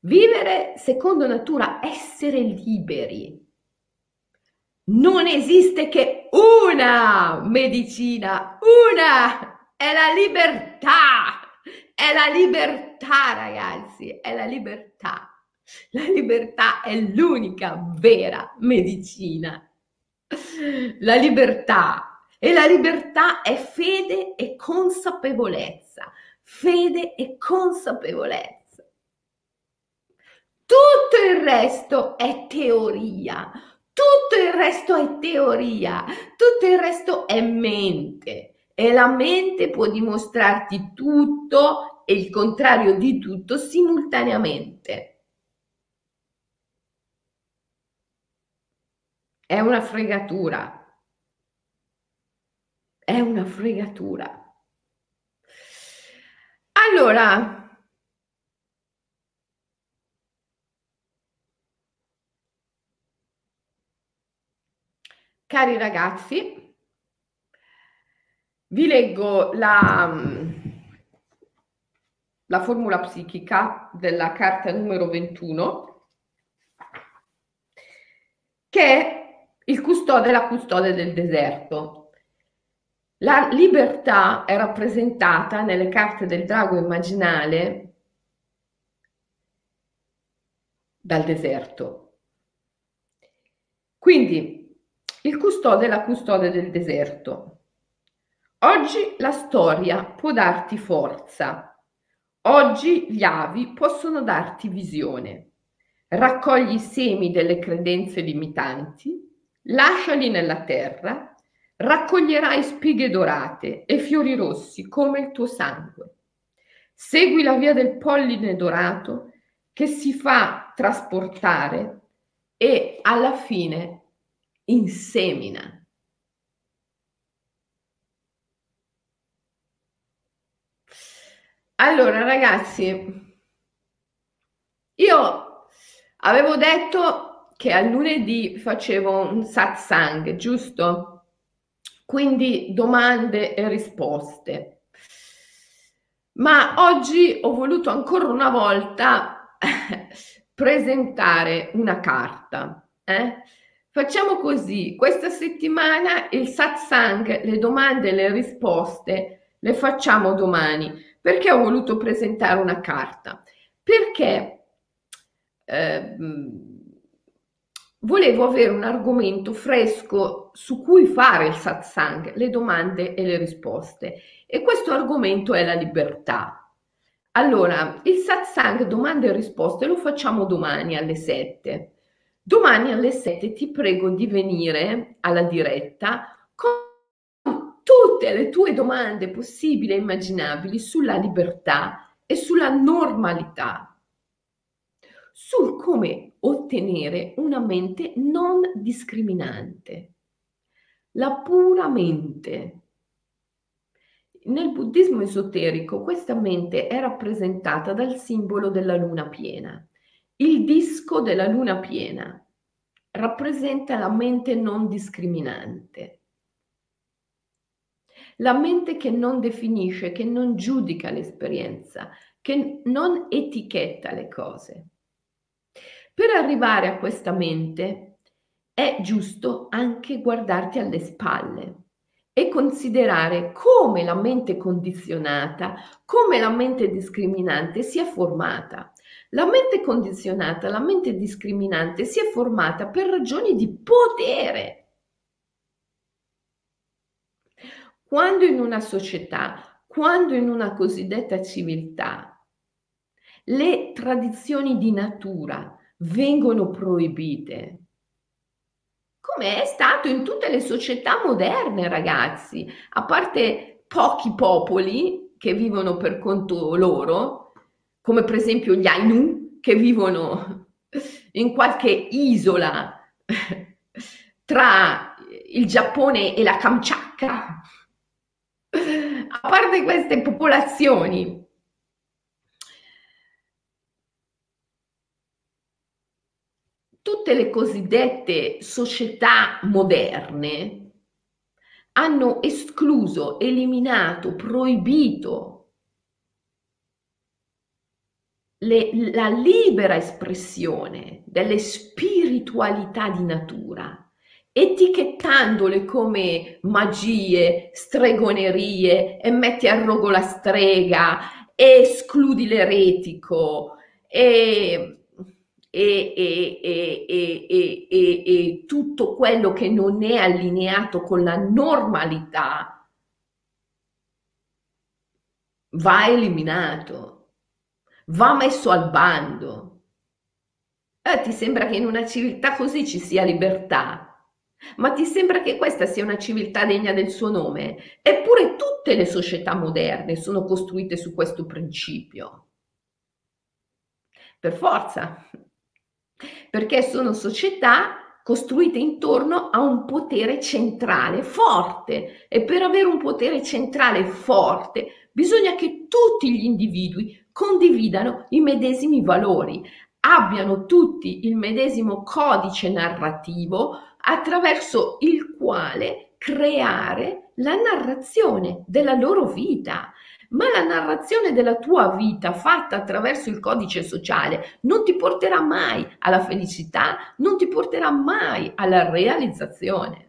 Vivere secondo natura, essere liberi. Non esiste che una medicina, una, è la libertà, è la libertà ragazzi, è la libertà. La libertà è l'unica vera medicina. La libertà. E la libertà è fede e consapevolezza. Fede e consapevolezza. Tutto il resto è teoria. Tutto il resto è teoria. Tutto il resto è mente. E la mente può dimostrarti tutto e il contrario di tutto simultaneamente. È una fregatura. È una fregatura. Allora, cari ragazzi, vi leggo la, la formula psichica della carta numero 21 che il custode e la custode del deserto. La libertà è rappresentata nelle carte del drago immaginale dal deserto. Quindi il custode e la custode del deserto. Oggi la storia può darti forza. Oggi gli avi possono darti visione. Raccogli i semi delle credenze limitanti Lasciali nella terra, raccoglierai spighe dorate e fiori rossi come il tuo sangue. Segui la via del polline dorato che si fa trasportare e alla fine insemina. Allora ragazzi, io avevo detto che al lunedì facevo un satsang, giusto? Quindi domande e risposte. Ma oggi ho voluto ancora una volta presentare una carta. Eh? Facciamo così, questa settimana il satsang, le domande e le risposte le facciamo domani. Perché ho voluto presentare una carta? Perché eh, volevo avere un argomento fresco su cui fare il satsang, le domande e le risposte. E questo argomento è la libertà. Allora, il satsang domande e risposte lo facciamo domani alle 7. Domani alle 7 ti prego di venire alla diretta con tutte le tue domande possibili e immaginabili sulla libertà e sulla normalità, sul come ottenere una mente non discriminante, la pura mente. Nel buddismo esoterico questa mente è rappresentata dal simbolo della luna piena. Il disco della luna piena rappresenta la mente non discriminante. La mente che non definisce, che non giudica l'esperienza, che non etichetta le cose. Per arrivare a questa mente è giusto anche guardarti alle spalle e considerare come la mente condizionata, come la mente discriminante si è formata. La mente condizionata, la mente discriminante si è formata per ragioni di potere. Quando in una società, quando in una cosiddetta civiltà, le tradizioni di natura vengono proibite, come è stato in tutte le società moderne, ragazzi, a parte pochi popoli che vivono per conto loro, come per esempio gli Ainu, che vivono in qualche isola tra il Giappone e la Kamchatka. A parte queste popolazioni tutte le cosiddette società moderne hanno escluso, eliminato, proibito le, la libera espressione delle spiritualità di natura, etichettandole come magie, stregonerie e metti a rogo la strega escludi l'eretico e e, e, e, e, tutto quello che non è allineato con la normalità va eliminato, va messo al bando. Eh, ti sembra che in una civiltà così ci sia libertà? Ma ti sembra che questa sia una civiltà degna del suo nome? Eppure tutte le società moderne sono costruite su questo principio. Per forza, perché sono società costruite intorno a un potere centrale forte. E per avere un potere centrale forte bisogna che tutti gli individui condividano i medesimi valori, abbiano tutti il medesimo codice narrativo attraverso il quale creare la narrazione della loro vita ma la narrazione della tua vita fatta attraverso il codice sociale non ti porterà mai alla felicità, non ti porterà mai alla realizzazione.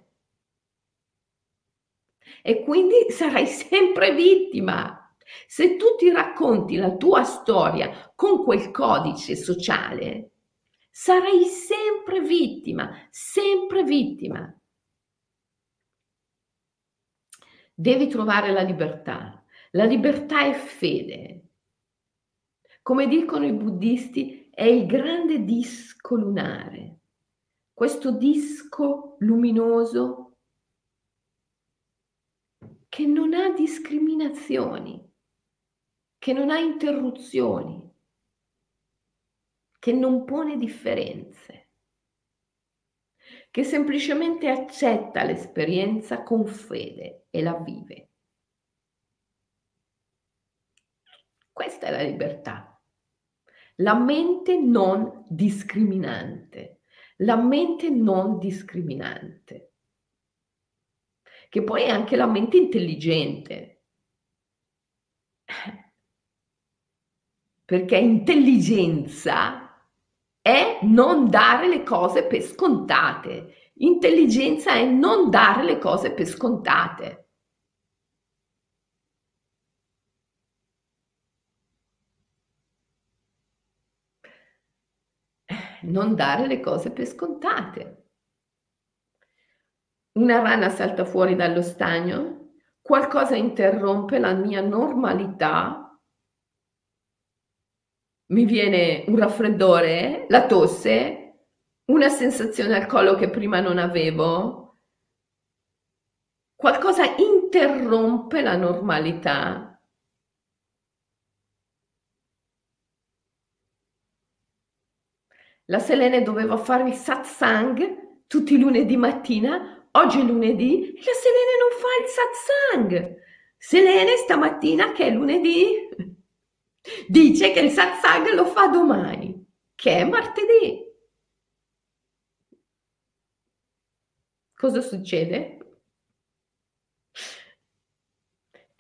E quindi sarai sempre vittima. Se tu ti racconti la tua storia con quel codice sociale, sarai sempre vittima, sempre vittima. Devi trovare la libertà, la libertà è fede. Come dicono i buddisti, è il grande disco lunare. Questo disco luminoso che non ha discriminazioni, che non ha interruzioni, che non pone differenze, che semplicemente accetta l'esperienza con fede e la vive. Questa è la libertà. La mente non discriminante. La mente non discriminante. Che poi è anche la mente intelligente. Perché intelligenza è non dare le cose per scontate. Intelligenza è non dare le cose per scontate. Non dare le cose per scontate. Una rana salta fuori dallo stagno, qualcosa interrompe la mia normalità, mi viene un raffreddore, la tosse, una sensazione al collo che prima non avevo, qualcosa interrompe la normalità La Selene doveva fare il satsang tutti i lunedì mattina, oggi è lunedì e la Selene non fa il satsang. Selene stamattina che è lunedì dice che il satsang lo fa domani, che è martedì. Cosa succede?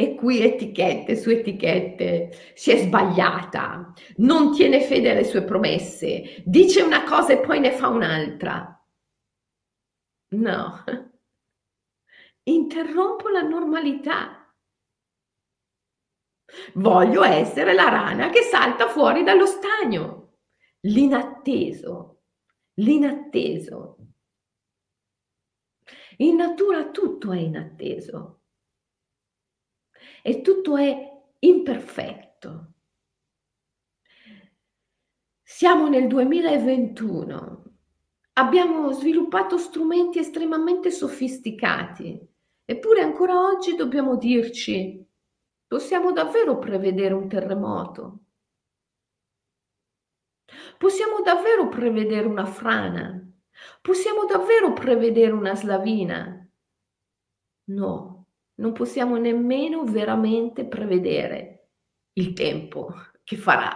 E qui etichette su etichette, si è sbagliata, non tiene fede alle sue promesse, dice una cosa e poi ne fa un'altra. No, interrompo la normalità. Voglio essere la rana che salta fuori dallo stagno, l'inatteso, l'inatteso. In natura tutto è inatteso e tutto è imperfetto. Siamo nel 2021, abbiamo sviluppato strumenti estremamente sofisticati, eppure ancora oggi dobbiamo dirci, possiamo davvero prevedere un terremoto? Possiamo davvero prevedere una frana? Possiamo davvero prevedere una slavina? No, non possiamo nemmeno veramente prevedere il tempo che farà.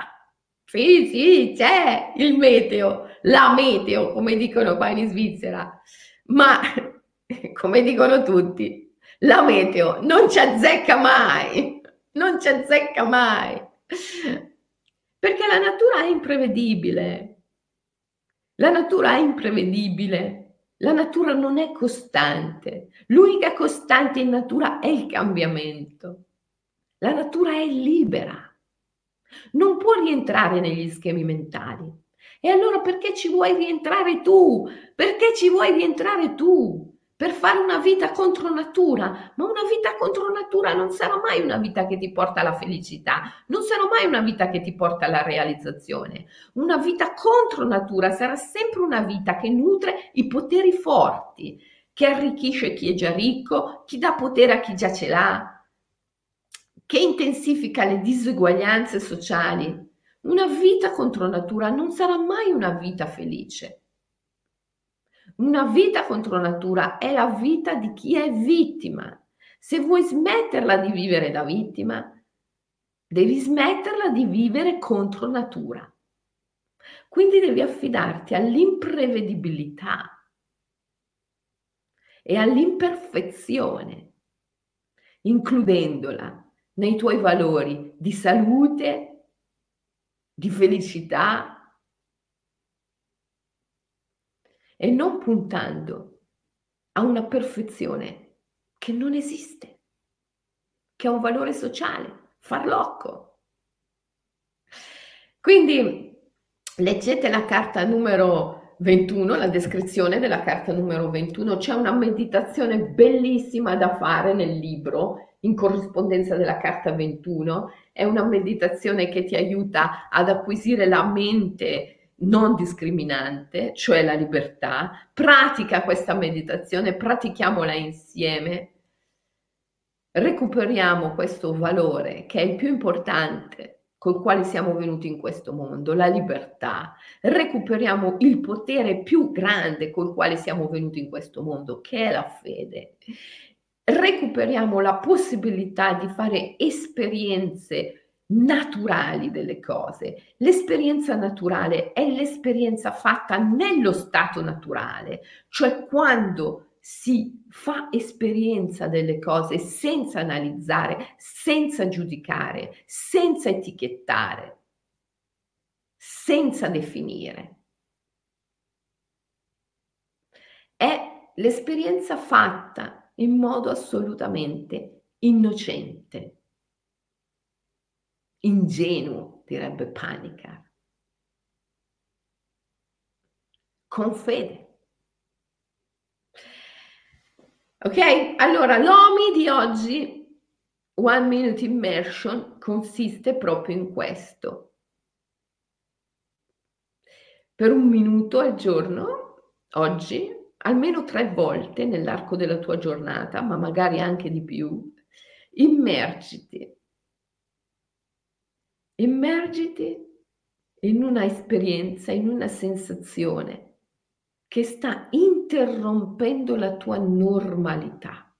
Sì, sì, c'è il meteo, la meteo, come dicono qua in Svizzera, ma come dicono tutti, la meteo non ci azzecca mai, non ci azzecca mai, perché la natura è imprevedibile. La natura è imprevedibile. La natura non è costante. L'unica costante in natura è il cambiamento. La natura è libera. Non può rientrare negli schemi mentali. E allora perché ci vuoi rientrare tu? Perché ci vuoi rientrare tu? Per fare una vita contro natura, ma una vita contro natura non sarà mai una vita che ti porta alla felicità, non sarà mai una vita che ti porta alla realizzazione. Una vita contro natura sarà sempre una vita che nutre i poteri forti, che arricchisce chi è già ricco, chi dà potere a chi già ce l'ha, che intensifica le diseguaglianze sociali. Una vita contro natura non sarà mai una vita felice. Una vita contro natura è la vita di chi è vittima. Se vuoi smetterla di vivere da vittima, devi smetterla di vivere contro natura. Quindi devi affidarti all'imprevedibilità e all'imperfezione, includendola nei tuoi valori di salute, di felicità, e non puntando a una perfezione che non esiste, che ha un valore sociale, farlocco. Quindi leggete la carta numero 21, la descrizione della carta numero 21, c'è una meditazione bellissima da fare nel libro in corrispondenza della carta 21, è una meditazione che ti aiuta ad acquisire la mente non discriminante, cioè la libertà, pratica questa meditazione, pratichiamola insieme, recuperiamo questo valore che è il più importante col quale siamo venuti in questo mondo, la libertà, recuperiamo il potere più grande col quale siamo venuti in questo mondo, che è la fede. Recuperiamo la possibilità di fare esperienze naturali delle cose. L'esperienza naturale è l'esperienza fatta nello stato naturale, cioè quando si fa esperienza delle cose senza analizzare, senza giudicare, senza etichettare, senza definire. È l'esperienza fatta in modo assolutamente innocente ingenuo, direbbe Panica. con fede. Ok? Allora, l'OMI di oggi, One Minute Immersion, consiste proprio in questo. Per un minuto al giorno, oggi, almeno tre volte nell'arco della tua giornata, ma magari anche di più, immergiti. Immergiti in una esperienza, in una sensazione che sta interrompendo la tua normalità.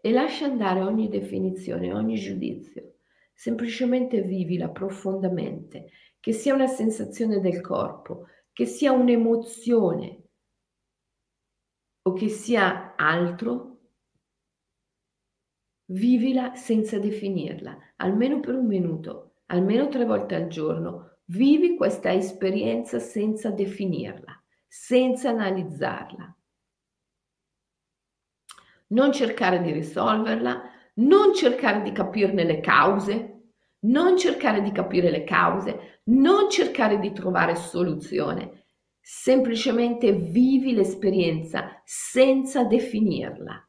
E lascia andare ogni definizione, ogni giudizio. Semplicemente vivila profondamente, che sia una sensazione del corpo, che sia un'emozione o che sia altro, vivila senza definirla, almeno per un minuto, almeno tre volte al giorno. Vivi questa esperienza senza definirla, senza analizzarla. Non cercare di risolverla, non cercare di capirne le cause, non cercare di capire le cause, non cercare di trovare soluzione, semplicemente vivi l'esperienza senza definirla.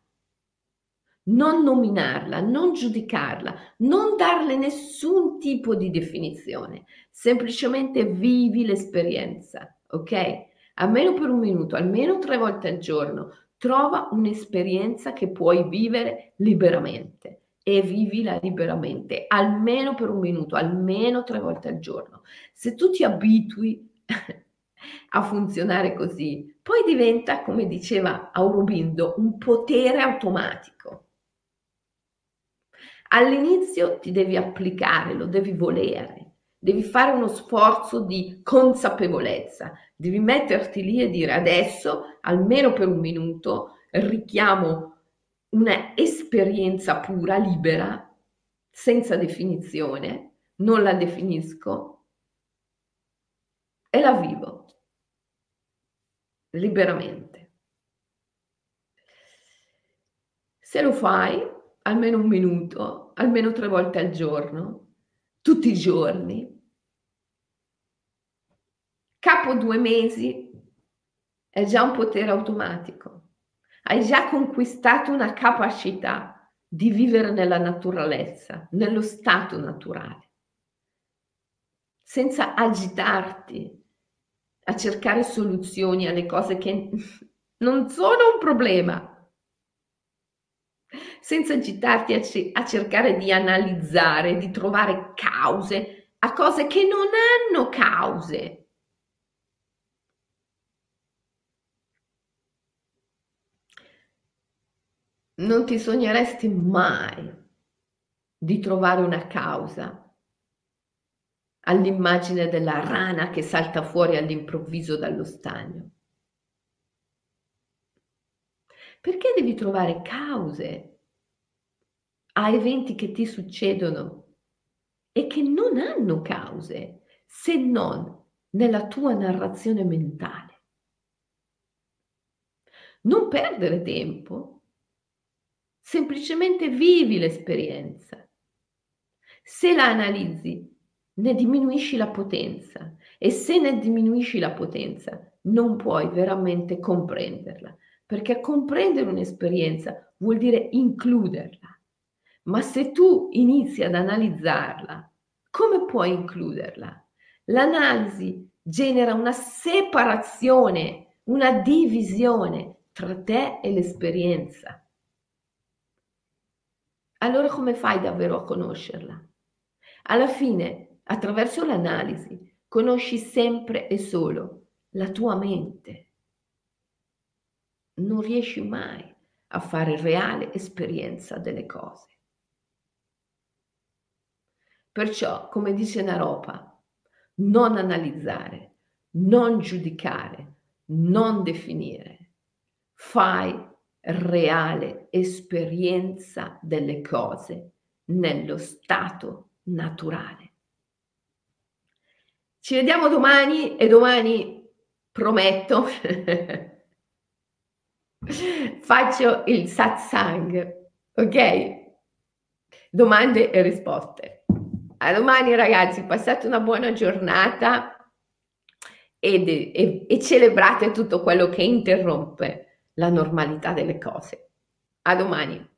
Non nominarla, non giudicarla, non darle nessun tipo di definizione, semplicemente vivi l'esperienza, ok? Almeno per un minuto, almeno tre volte al giorno, trova un'esperienza che puoi vivere liberamente e vivila liberamente, almeno per un minuto, almeno tre volte al giorno. Se tu ti abitui a funzionare così, poi diventa, come diceva Aurobindo, un potere automatico. All'inizio ti devi applicare, lo devi volere, devi fare uno sforzo di consapevolezza, devi metterti lì e dire adesso, almeno per un minuto, richiamo una esperienza pura, libera, senza definizione, non la definisco e la vivo liberamente. Se lo fai almeno un minuto, almeno tre volte al giorno, tutti i giorni, capo due mesi è già un potere automatico. Hai già conquistato una capacità di vivere nella naturalezza, nello stato naturale, senza agitarti a cercare soluzioni alle cose che non sono un problema, senza agitarti a, c- a cercare di analizzare, di trovare cause a cose che non hanno cause. non ti sogneresti mai di trovare una causa all'immagine della rana che salta fuori all'improvviso dallo stagno. Perché devi trovare cause a eventi che ti succedono e che non hanno cause se non nella tua narrazione mentale? Non perdere tempo semplicemente vivi l'esperienza. Se la analizzi, ne diminuisci la potenza e se ne diminuisci la potenza, non puoi veramente comprenderla, perché comprendere un'esperienza vuol dire includerla. Ma se tu inizi ad analizzarla, come puoi includerla? L'analisi genera una separazione, una divisione tra te e l'esperienza allora come fai davvero a conoscerla? Alla fine, attraverso l'analisi, conosci sempre e solo la tua mente. Non riesci mai a fare reale esperienza delle cose. Perciò, come dice Naropa, non analizzare, non giudicare, non definire. Fai reale esperienza delle cose nello stato naturale. Ci vediamo domani e domani prometto faccio il satsang, ok? Domande e risposte. A domani ragazzi, passate una buona giornata e, e, e celebrate tutto quello che interrompe la normalità delle cose. A domani.